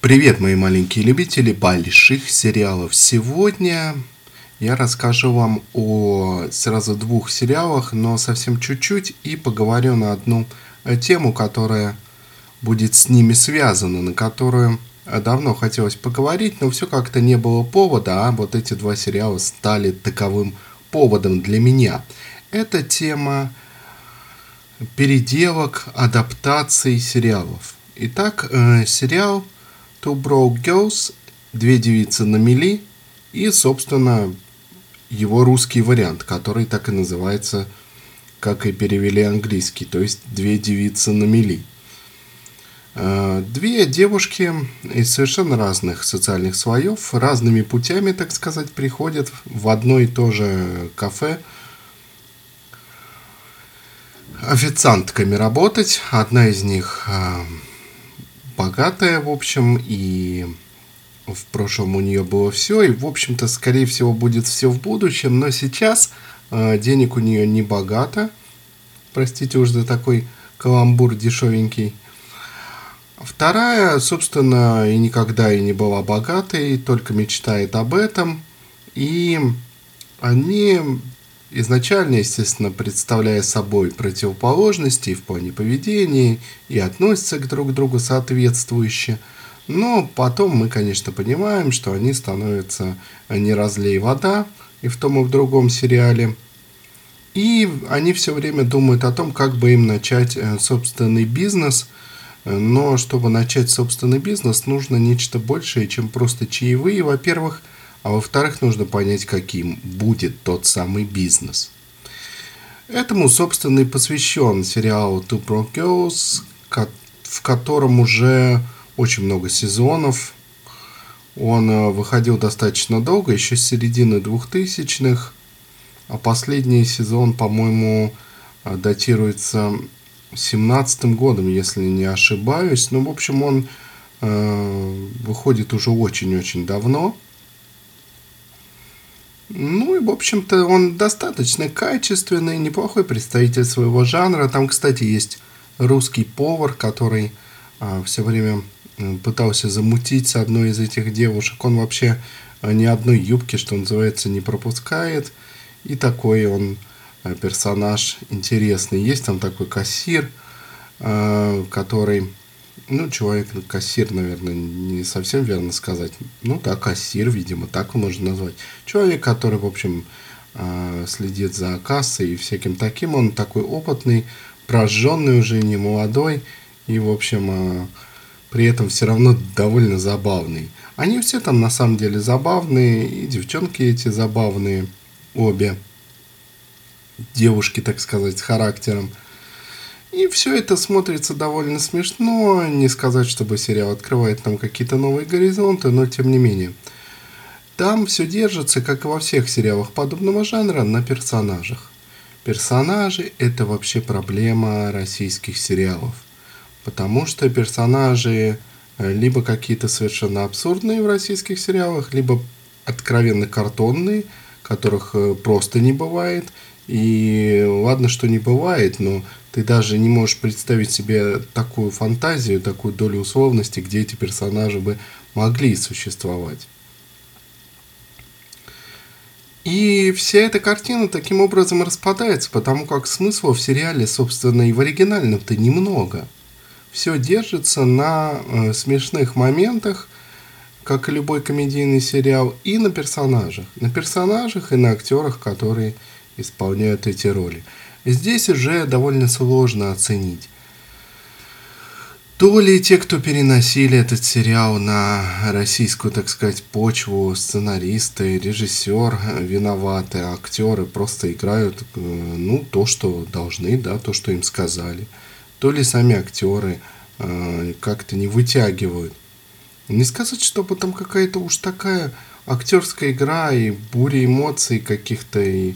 Привет, мои маленькие любители больших сериалов. Сегодня я расскажу вам о сразу двух сериалах, но совсем чуть-чуть, и поговорю на одну тему, которая будет с ними связана, на которую давно хотелось поговорить, но все как-то не было повода, а вот эти два сериала стали таковым поводом для меня. Это тема переделок, адаптаций сериалов. Итак, э, сериал Two Broke Girls, Две девицы на мели и, собственно, его русский вариант, который так и называется, как и перевели английский, то есть Две девицы на мели. Э, две девушки из совершенно разных социальных слоев, разными путями, так сказать, приходят в одно и то же кафе официантками работать. Одна из них э, богатая, в общем, и в прошлом у нее было все, и, в общем-то, скорее всего, будет все в будущем, но сейчас э, денег у нее не богато, простите уж за такой каламбур дешевенький. Вторая, собственно, и никогда и не была богатой, только мечтает об этом, и они изначально, естественно, представляя собой противоположности в плане поведения и относятся к друг другу соответствующе. Но потом мы, конечно, понимаем, что они становятся не разлей вода и в том и в другом сериале. И они все время думают о том, как бы им начать э, собственный бизнес. Но чтобы начать собственный бизнес, нужно нечто большее, чем просто чаевые, во-первых – а во-вторых, нужно понять, каким будет тот самый бизнес. Этому, собственно, и посвящен сериал Two Broke Girls, в котором уже очень много сезонов. Он э, выходил достаточно долго, еще с середины 2000-х, а последний сезон, по-моему, э, датируется 17 годом, если не ошибаюсь. Ну, в общем, он э, выходит уже очень-очень давно. Ну и, в общем-то, он достаточно качественный, неплохой представитель своего жанра. Там, кстати, есть русский повар, который а, все время пытался замутить с одной из этих девушек. Он вообще а, ни одной юбки, что называется, не пропускает. И такой он а, персонаж интересный. Есть там такой кассир, а, который ну, человек, ну, кассир, наверное, не совсем верно сказать. Ну, да, кассир, видимо, так его можно назвать. Человек, который, в общем, а, следит за кассой и всяким таким. Он такой опытный, прожженный уже, не молодой. И, в общем, а, при этом все равно довольно забавный. Они все там на самом деле забавные, и девчонки эти забавные, обе. Девушки, так сказать, с характером. И все это смотрится довольно смешно. Не сказать, чтобы сериал открывает нам какие-то новые горизонты, но тем не менее. Там все держится, как и во всех сериалах подобного жанра, на персонажах. Персонажи – это вообще проблема российских сериалов. Потому что персонажи э, либо какие-то совершенно абсурдные в российских сериалах, либо откровенно картонные, которых э, просто не бывает. И ладно, что не бывает, но ты даже не можешь представить себе такую фантазию, такую долю условности, где эти персонажи бы могли существовать. И вся эта картина таким образом распадается, потому как смысла в сериале, собственно, и в оригинальном-то немного. Все держится на э, смешных моментах, как и любой комедийный сериал, и на персонажах. На персонажах и на актерах, которые исполняют эти роли. Здесь уже довольно сложно оценить. То ли те, кто переносили этот сериал на российскую, так сказать, почву, сценаристы, режиссер виноваты, актеры просто играют, э, ну, то, что должны, да, то, что им сказали. То ли сами актеры э, как-то не вытягивают. Не сказать, чтобы там какая-то уж такая актерская игра и буря эмоций каких-то и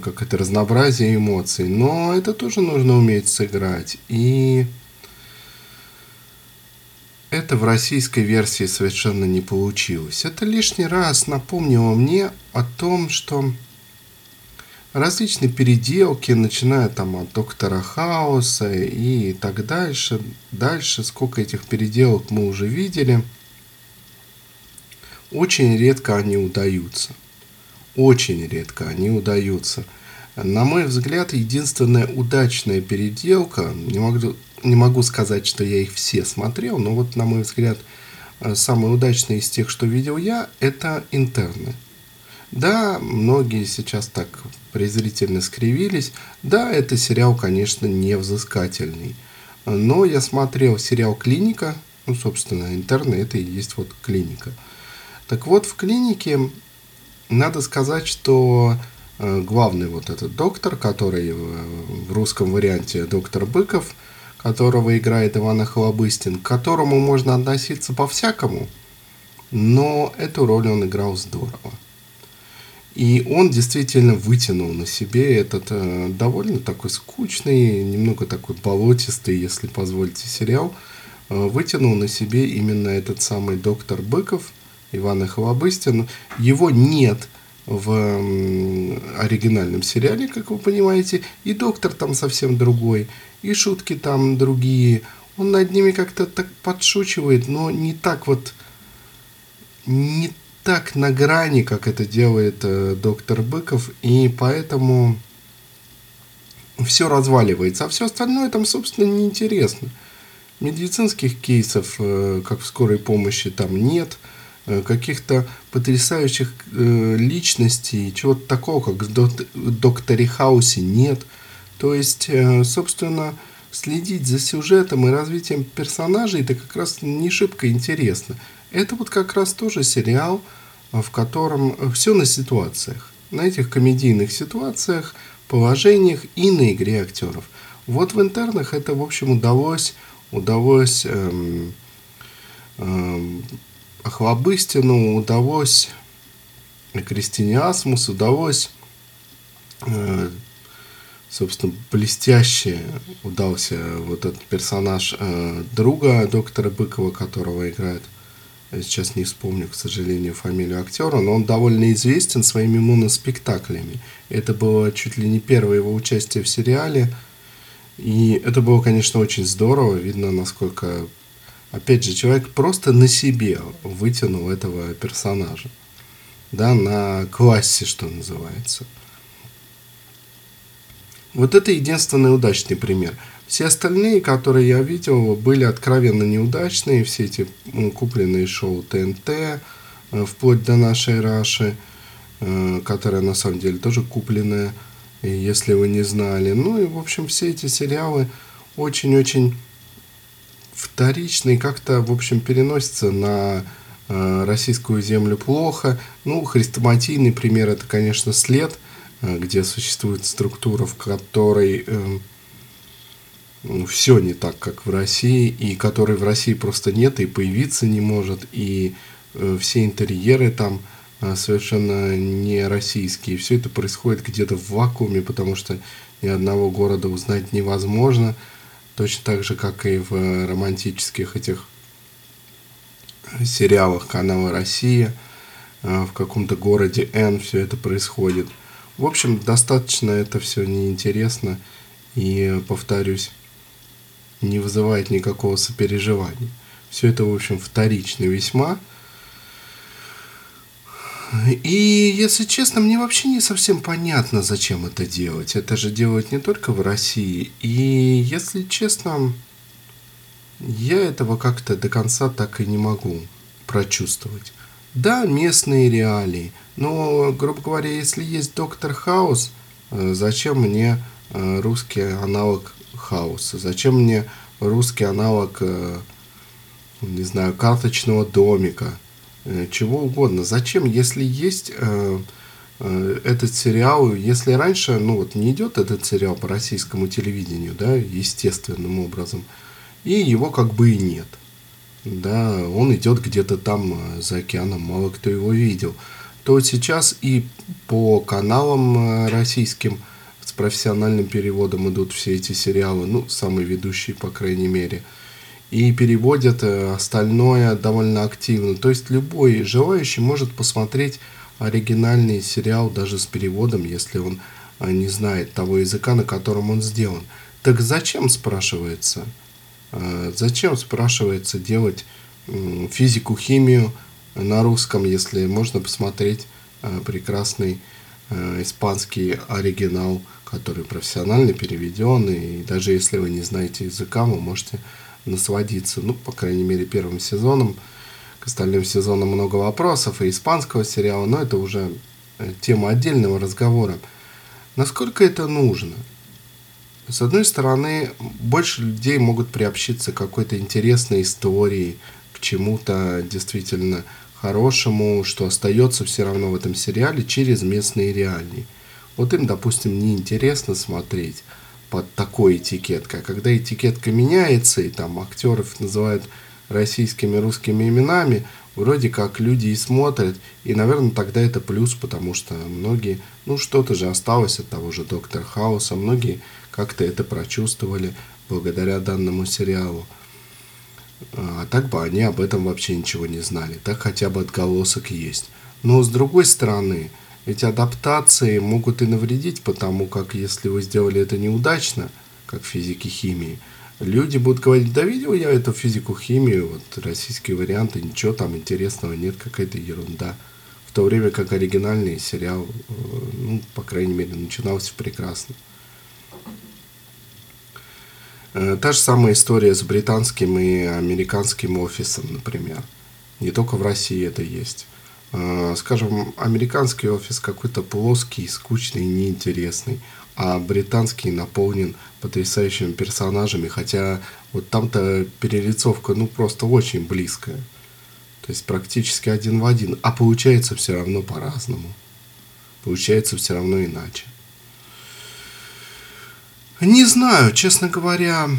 как это разнообразие эмоций. Но это тоже нужно уметь сыграть. И это в российской версии совершенно не получилось. Это лишний раз напомнило мне о том, что различные переделки, начиная там от Доктора Хауса и так дальше. Дальше, сколько этих переделок мы уже видели. Очень редко они удаются. Очень редко они удаются. На мой взгляд, единственная удачная переделка, не могу, не могу сказать, что я их все смотрел, но вот, на мой взгляд, самый удачный из тех, что видел я, это интерны. Да, многие сейчас так презрительно скривились. Да, это сериал, конечно, не взыскательный. Но я смотрел сериал «Клиника», ну, собственно, интерны это и есть вот клиника. Так вот, в клинике надо сказать, что э, главный вот этот доктор, который в русском варианте доктор Быков, которого играет Иван Охлобыстин, к которому можно относиться по-всякому, но эту роль он играл здорово. И он действительно вытянул на себе этот э, довольно такой скучный, немного такой болотистый, если позволите, сериал. Э, вытянул на себе именно этот самый доктор Быков, Иван Охлобыстин. Его нет в оригинальном сериале, как вы понимаете, и доктор там совсем другой, и шутки там другие. Он над ними как-то так подшучивает, но не так вот, не так на грани, как это делает э, доктор Быков, и поэтому все разваливается, а все остальное там, собственно, неинтересно. Медицинских кейсов, э, как в скорой помощи, там нет, э, каких-то потрясающих э, личностей, чего-то такого, как в док- докторе Хаусе, нет. То есть, э, собственно, следить за сюжетом и развитием персонажей это как раз не шибко интересно. Это вот как раз тоже сериал, в котором все на ситуациях. На этих комедийных ситуациях, положениях и на игре актеров. Вот в интернах это, в общем, удалось, удалось эм, эм, Охлобыстину, удалось Кристине Асмус, удалось, э, собственно, блестяще удался вот этот персонаж э, друга доктора Быкова, которого играет сейчас не вспомню, к сожалению, фамилию актера, но он довольно известен своими моноспектаклями. Это было чуть ли не первое его участие в сериале. И это было, конечно, очень здорово. Видно, насколько, опять же, человек просто на себе вытянул этого персонажа. Да, на классе, что называется. Вот это единственный удачный пример – все остальные, которые я видел, были откровенно неудачные. Все эти купленные шоу ТНТ, э, вплоть до нашей Раши, э, которая на самом деле тоже купленная, если вы не знали. Ну и, в общем, все эти сериалы очень-очень вторичные, как-то, в общем, переносятся на э, российскую землю плохо. Ну, хрестоматийный пример это, конечно, след, где существует структура, в которой все не так, как в России, и которой в России просто нет и появиться не может, и э, все интерьеры там э, совершенно не российские. Все это происходит где-то в вакууме, потому что ни одного города узнать невозможно, точно так же, как и в романтических этих сериалах канала «Россия», э, в каком-то городе Н все это происходит. В общем, достаточно это все неинтересно. И повторюсь, не вызывает никакого сопереживания. Все это, в общем, вторично весьма. И, если честно, мне вообще не совсем понятно, зачем это делать. Это же делают не только в России. И, если честно, я этого как-то до конца так и не могу прочувствовать. Да, местные реалии. Но, грубо говоря, если есть Доктор Хаус, э, зачем мне э, русский аналог хаоса? Зачем мне русский аналог, э, не знаю, карточного домика, чего угодно? Зачем, если есть э, этот сериал, если раньше, ну вот не идет этот сериал по российскому телевидению, да, естественным образом, и его как бы и нет. Да, он идет где-то там за океаном, мало кто его видел. То сейчас и по каналам российским – с профессиональным переводом идут все эти сериалы, ну, самые ведущие, по крайней мере. И переводят э, остальное довольно активно. То есть любой желающий может посмотреть оригинальный сериал даже с переводом, если он а не знает того языка, на котором он сделан. Так зачем, спрашивается, э, зачем, спрашивается, делать физику, химию на русском, если можно посмотреть э, прекрасный э, испанский оригинал, который профессионально переведен, и даже если вы не знаете языка, вы можете насладиться, ну, по крайней мере, первым сезоном. К остальным сезонам много вопросов и испанского сериала, но это уже тема отдельного разговора. Насколько это нужно? С одной стороны, больше людей могут приобщиться к какой-то интересной истории, к чему-то действительно хорошему, что остается все равно в этом сериале через местные реалии. Вот им, допустим, неинтересно смотреть под такой этикеткой. А когда этикетка меняется, и там актеров называют российскими русскими именами, вроде как люди и смотрят, и, наверное, тогда это плюс, потому что многие, ну, что-то же осталось от того же Доктора Хауса, многие как-то это прочувствовали благодаря данному сериалу. А так бы они об этом вообще ничего не знали. Так хотя бы отголосок есть. Но с другой стороны, эти адаптации могут и навредить, потому как если вы сделали это неудачно, как в физике химии, люди будут говорить, да видел я эту физику, химию, вот российские варианты, ничего там интересного нет, какая-то ерунда. В то время как оригинальный сериал, э, ну, по крайней мере, начинался прекрасно. Э, та же самая история с британским и американским офисом, например. Не только в России это есть. Э, скажем, американский офис какой-то плоский, скучный, неинтересный, а британский наполнен потрясающими персонажами, хотя вот там-то перелицовка ну просто очень близкая. То есть практически один в один, а получается все равно по-разному. Получается все равно иначе. Не знаю, честно говоря,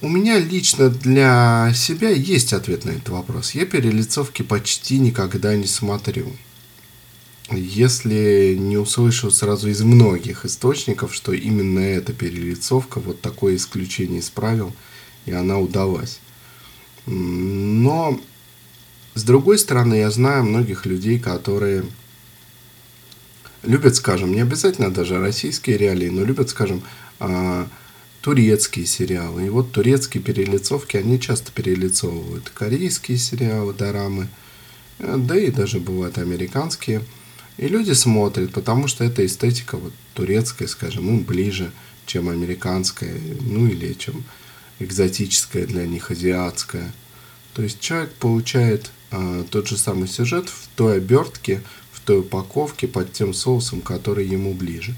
у меня лично для себя есть ответ на этот вопрос. Я перелицовки почти никогда не смотрю. Если не услышу сразу из многих источников, что именно эта перелицовка, вот такое исключение из правил, и она удалась. Но, с другой стороны, я знаю многих людей, которые любят, скажем, не обязательно даже российские реалии, но любят, скажем, а, турецкие сериалы. И вот турецкие перелицовки, они часто перелицовывают корейские сериалы, дорамы, э, да и даже бывают американские. И люди смотрят, потому что эта эстетика вот турецкая, скажем, им ближе, чем американская, ну или чем экзотическая для них, азиатская. То есть человек получает э, тот же самый сюжет в той обертке, в той упаковке под тем соусом, который ему ближе.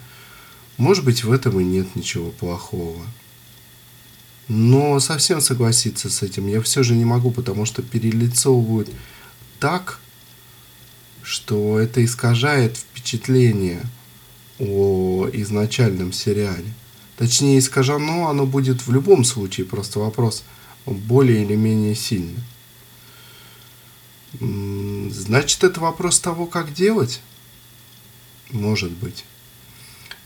Может быть, в этом и нет ничего плохого. Но совсем согласиться с этим я все же не могу, потому что перелицовывают так, что это искажает впечатление о изначальном сериале. Точнее, искажено оно будет в любом случае, просто вопрос более или менее сильный. Значит, это вопрос того, как делать? Может быть.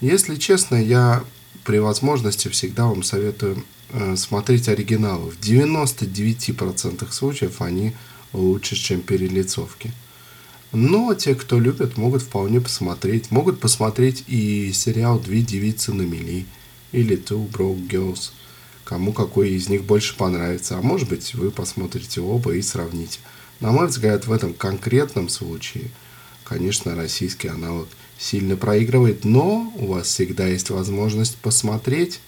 Если честно, я при возможности всегда вам советую э, смотреть оригиналы. В 99% случаев они лучше, чем перелицовки. Но те, кто любит, могут вполне посмотреть. Могут посмотреть и сериал «Две девицы на мели» или «Two Broke Girls». Кому какой из них больше понравится. А может быть, вы посмотрите оба и сравните. На мой взгляд, в этом конкретном случае, конечно, российский аналог – сильно проигрывает, но у вас всегда есть возможность посмотреть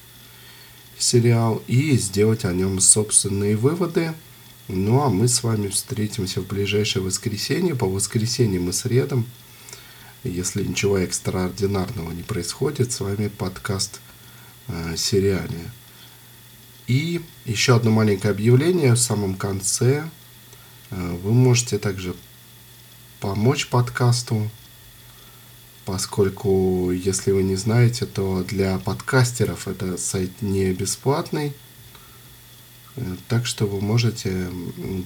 сериал и сделать о нем собственные выводы. Ну а мы с вами встретимся в ближайшее воскресенье, по воскресеньям и средам. Если ничего экстраординарного не происходит, с вами подкаст э, сериале. И еще одно маленькое объявление в самом конце. Э, вы можете также помочь подкасту поскольку, если вы не знаете, то для подкастеров это сайт не бесплатный, э, так что вы можете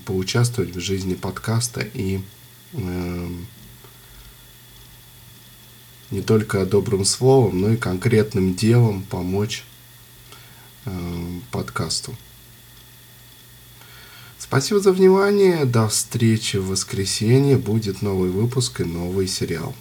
поучаствовать в жизни подкаста и э, не только добрым словом, но и конкретным делом помочь э, подкасту. Спасибо за внимание. До встречи в воскресенье. Будет новый выпуск и новый сериал.